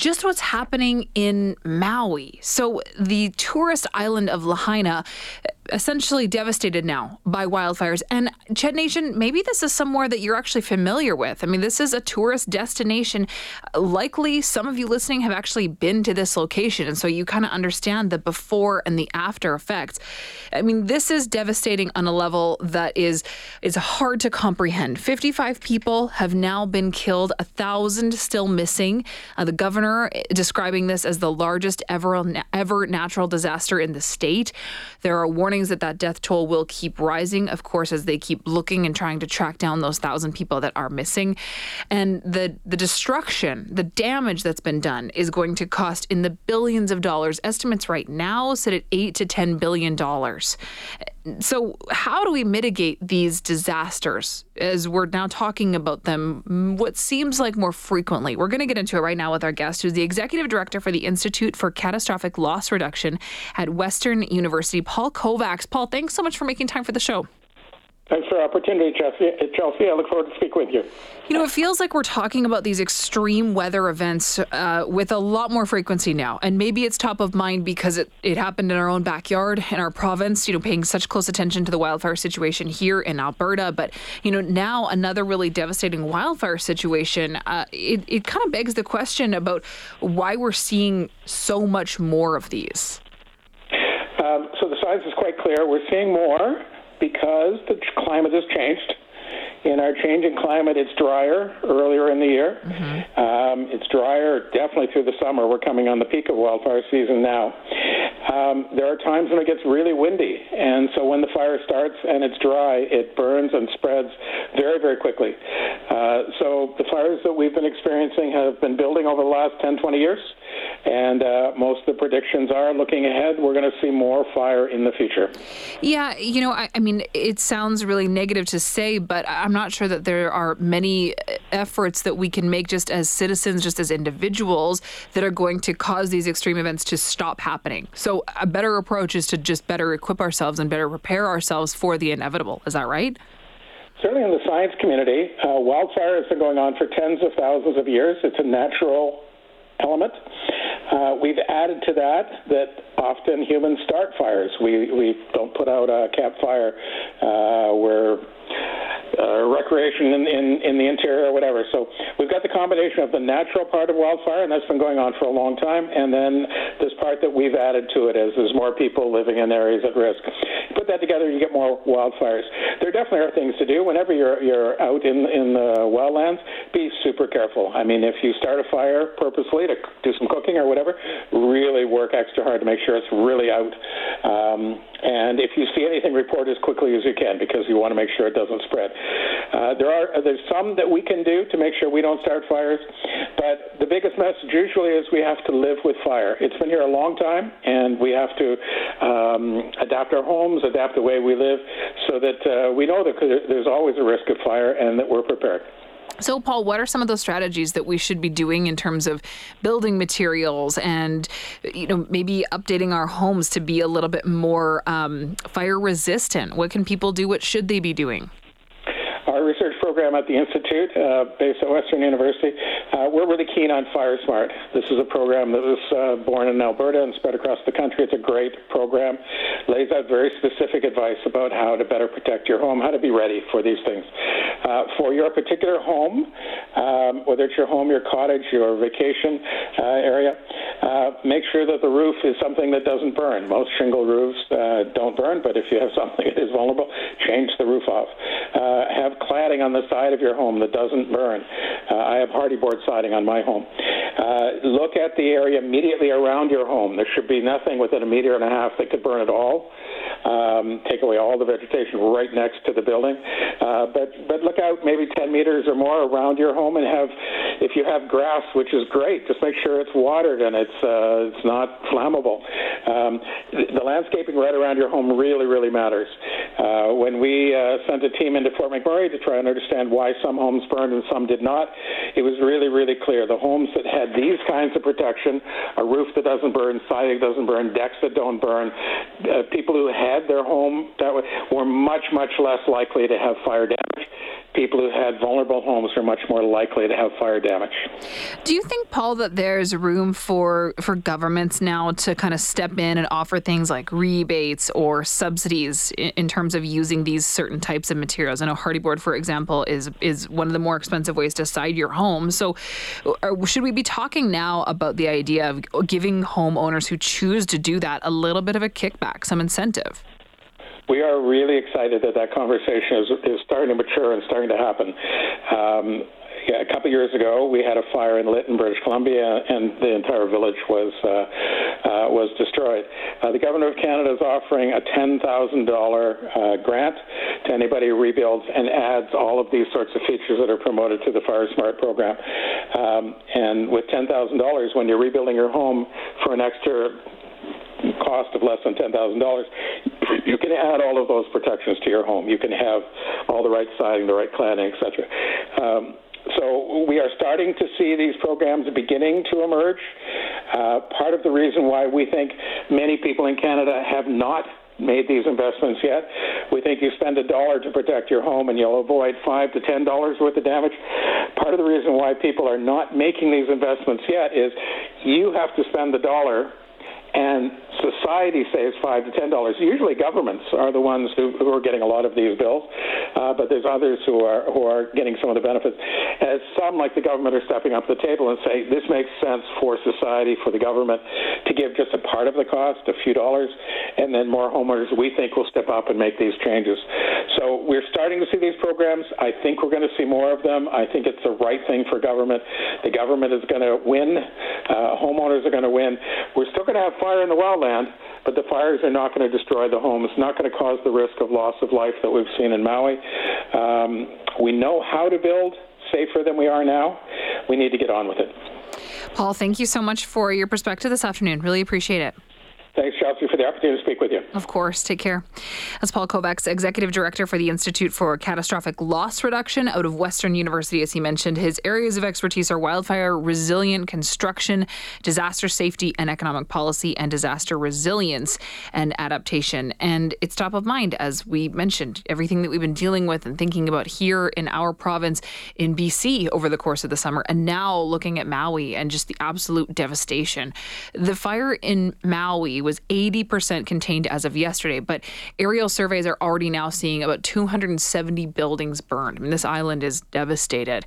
just what's happening in Maui. So, the tourist island of Lahaina essentially devastated now by wildfires. And Chet Nation, maybe this is somewhere that you're actually familiar with. I mean, this is a tourist destination. Likely some of you listening have actually been to this location. And so you kind of understand the before and the after effects. I mean, this is devastating on a level that is is hard to comprehend. 55 people have now been killed, a thousand still missing. Uh, the governor describing this as the largest ever ever natural disaster in the state. There are warnings that that death toll will keep rising, of course, as they keep looking and trying to track down those thousand people that are missing. And the the destruction, the damage that's been done is going to cost in the billions of dollars. Estimates right now sit at eight to ten billion dollars. So, how do we mitigate these disasters as we're now talking about them what seems like more frequently? We're going to get into it right now with our guest, who's the executive director for the Institute for Catastrophic Loss Reduction at Western University, Paul Kovacs. Paul, thanks so much for making time for the show. Thanks for the opportunity, Chelsea. Chelsea, I look forward to speak with you. You know, it feels like we're talking about these extreme weather events uh, with a lot more frequency now. And maybe it's top of mind because it, it happened in our own backyard, in our province, you know, paying such close attention to the wildfire situation here in Alberta. But, you know, now another really devastating wildfire situation. Uh, it, it kind of begs the question about why we're seeing so much more of these. Um, so the science is quite clear. We're seeing more because the climate has changed. In our changing climate, it's drier earlier in the year. Mm-hmm. Um, it's drier definitely through the summer. We're coming on the peak of wildfire season now. Um, there are times when it gets really windy, and so when the fire starts and it's dry, it burns and spreads very, very quickly. Uh, so the fires that we've been experiencing have been building over the last 10, 20 years. And uh, most of the predictions are looking ahead, we're going to see more fire in the future. Yeah, you know, I, I, mean, it sounds really negative to say, but I'm not sure that there are many efforts that we can make just as citizens, just as individuals, that are going to cause these extreme events to stop happening. So, a better approach is to just better equip ourselves and better prepare ourselves for the inevitable. Is that right? Certainly in the science community, uh, wildfire has been going on for tens of thousands of years. It's a natural element. Uh, we've added to that that often humans start fires. We we don't put out a campfire. Uh, we're uh, recreation in, in, in the interior or whatever. So we've got the combination of the natural part of wildfire, and that's been going on for a long time, and then this part that we've added to it as there's more people living in areas at risk. Put that together, you get more wildfires. There definitely are things to do. Whenever you're, you're out in, in the wildlands, be super careful. I mean, if you start a fire purposely to do some cooking or whatever, really work extra hard to make sure it's really out. Um, and if you see anything, report as quickly as you can because you want to make sure it doesn't spread. Uh, there are there's some that we can do to make sure we don't start fires, but the biggest message usually is we have to live with fire. It's been here a long time, and we have to um, adapt our homes, adapt the way we live, so that uh, we know that there's always a risk of fire and that we're prepared. So, Paul, what are some of those strategies that we should be doing in terms of building materials and, you know, maybe updating our homes to be a little bit more um, fire resistant? What can people do? What should they be doing? our research program at the Institute, uh, based at Western University, uh, we're really keen on FireSmart. This is a program that was uh, born in Alberta and spread across the country. It's a great program, lays out very specific advice about how to better protect your home, how to be ready for these things. Uh, for your particular home, um, whether it's your home, your cottage, your vacation uh, area, uh, make sure that the roof is something that doesn't burn. Most shingle roofs don't burn, but if you have something that is vulnerable, change the roof off. have cladding on the side of your home that doesn't burn. Uh, I have Hardie board siding on my home. Uh, look at the area immediately around your home. There should be nothing within a meter and a half that could burn at all. Um, take away all the vegetation right next to the building. Uh, but but look out maybe 10 meters or more around your home and have, if you have grass, which is great, just make sure it's watered and it's uh, it's not flammable. Um, the, landscaping right around your home really really matters. Uh, when we uh, sent a team into Fort McMurray to try and understand why some homes burned and some did not, it was really, really clear. The homes that had these kinds of protection, a roof that doesn't burn, siding doesn't burn, decks that don't burn, uh, people who had their home that were much, much less likely to have fire damage people who had vulnerable homes are much more likely to have fire damage. Do you think, Paul, that there's room for for governments now to kind of step in and offer things like rebates or subsidies in, in terms of using these certain types of materials? I know Hardie board, for example, is is one of the more expensive ways to side your home. So, uh, should we be talking now about the idea of giving homeowners who choose to do that a little bit of a kickback, some incentive? We are really excited that that conversation is, is starting to mature and starting to happen. Um, yeah, a couple of years ago, we had a fire in Lytton, British Columbia, and the entire village was uh, uh, was destroyed. Uh, the government of Canada is offering a ten thousand uh, grant to anybody who rebuilds and adds all of these sorts of features that are promoted to the Fire Smart program. Um, and with ten thousand dollars, when you're rebuilding your home for an extra cost of less than ten thousand dollars, you can add all of those protections to your home. You can have all the right siding, the right cladding, etc. Um, so we are starting to see these programs beginning to emerge. Uh, part of the reason why we think many people in Canada have not made these investments yet. We think you spend a dollar to protect your home and you'll avoid five to ten dollars worth of damage. Part of the reason why people are not making these investments yet is you have to spend the dollar and society saves five to ten dollars. Usually, governments are the ones who, who are getting a lot of these bills, uh, but there's others who are who are getting some of the benefits. As some, like the government, are stepping up the table and say this makes sense for society, for the government to give just a part of the cost, a few dollars, and then more homeowners we think will step up and make these changes. So we're starting to see these programs. I think we're going to see more of them. I think it's the right thing for government. The government is going to win. Uh, homeowners are going to win. We're still going to have fire in the wildland, but the fires are not going to destroy the homes, not going to cause the risk of loss of life that we've seen in Maui. Um, we know how to build safer than we are now. We need to get on with it. Paul, thank you so much for your perspective this afternoon. Really appreciate it. Thanks, Chelsea, the opportunity to speak with you. Of course. Take care. That's Paul Kovacs, Executive Director for the Institute for Catastrophic Loss Reduction out of Western University. As he mentioned, his areas of expertise are wildfire resilient construction, disaster safety and economic policy, and disaster resilience and adaptation. And it's top of mind, as we mentioned, everything that we've been dealing with and thinking about here in our province in BC over the course of the summer, and now looking at Maui and just the absolute devastation. The fire in Maui was 80% contained as of yesterday, but aerial surveys are already now seeing about 270 buildings burned. I mean, this island is devastated.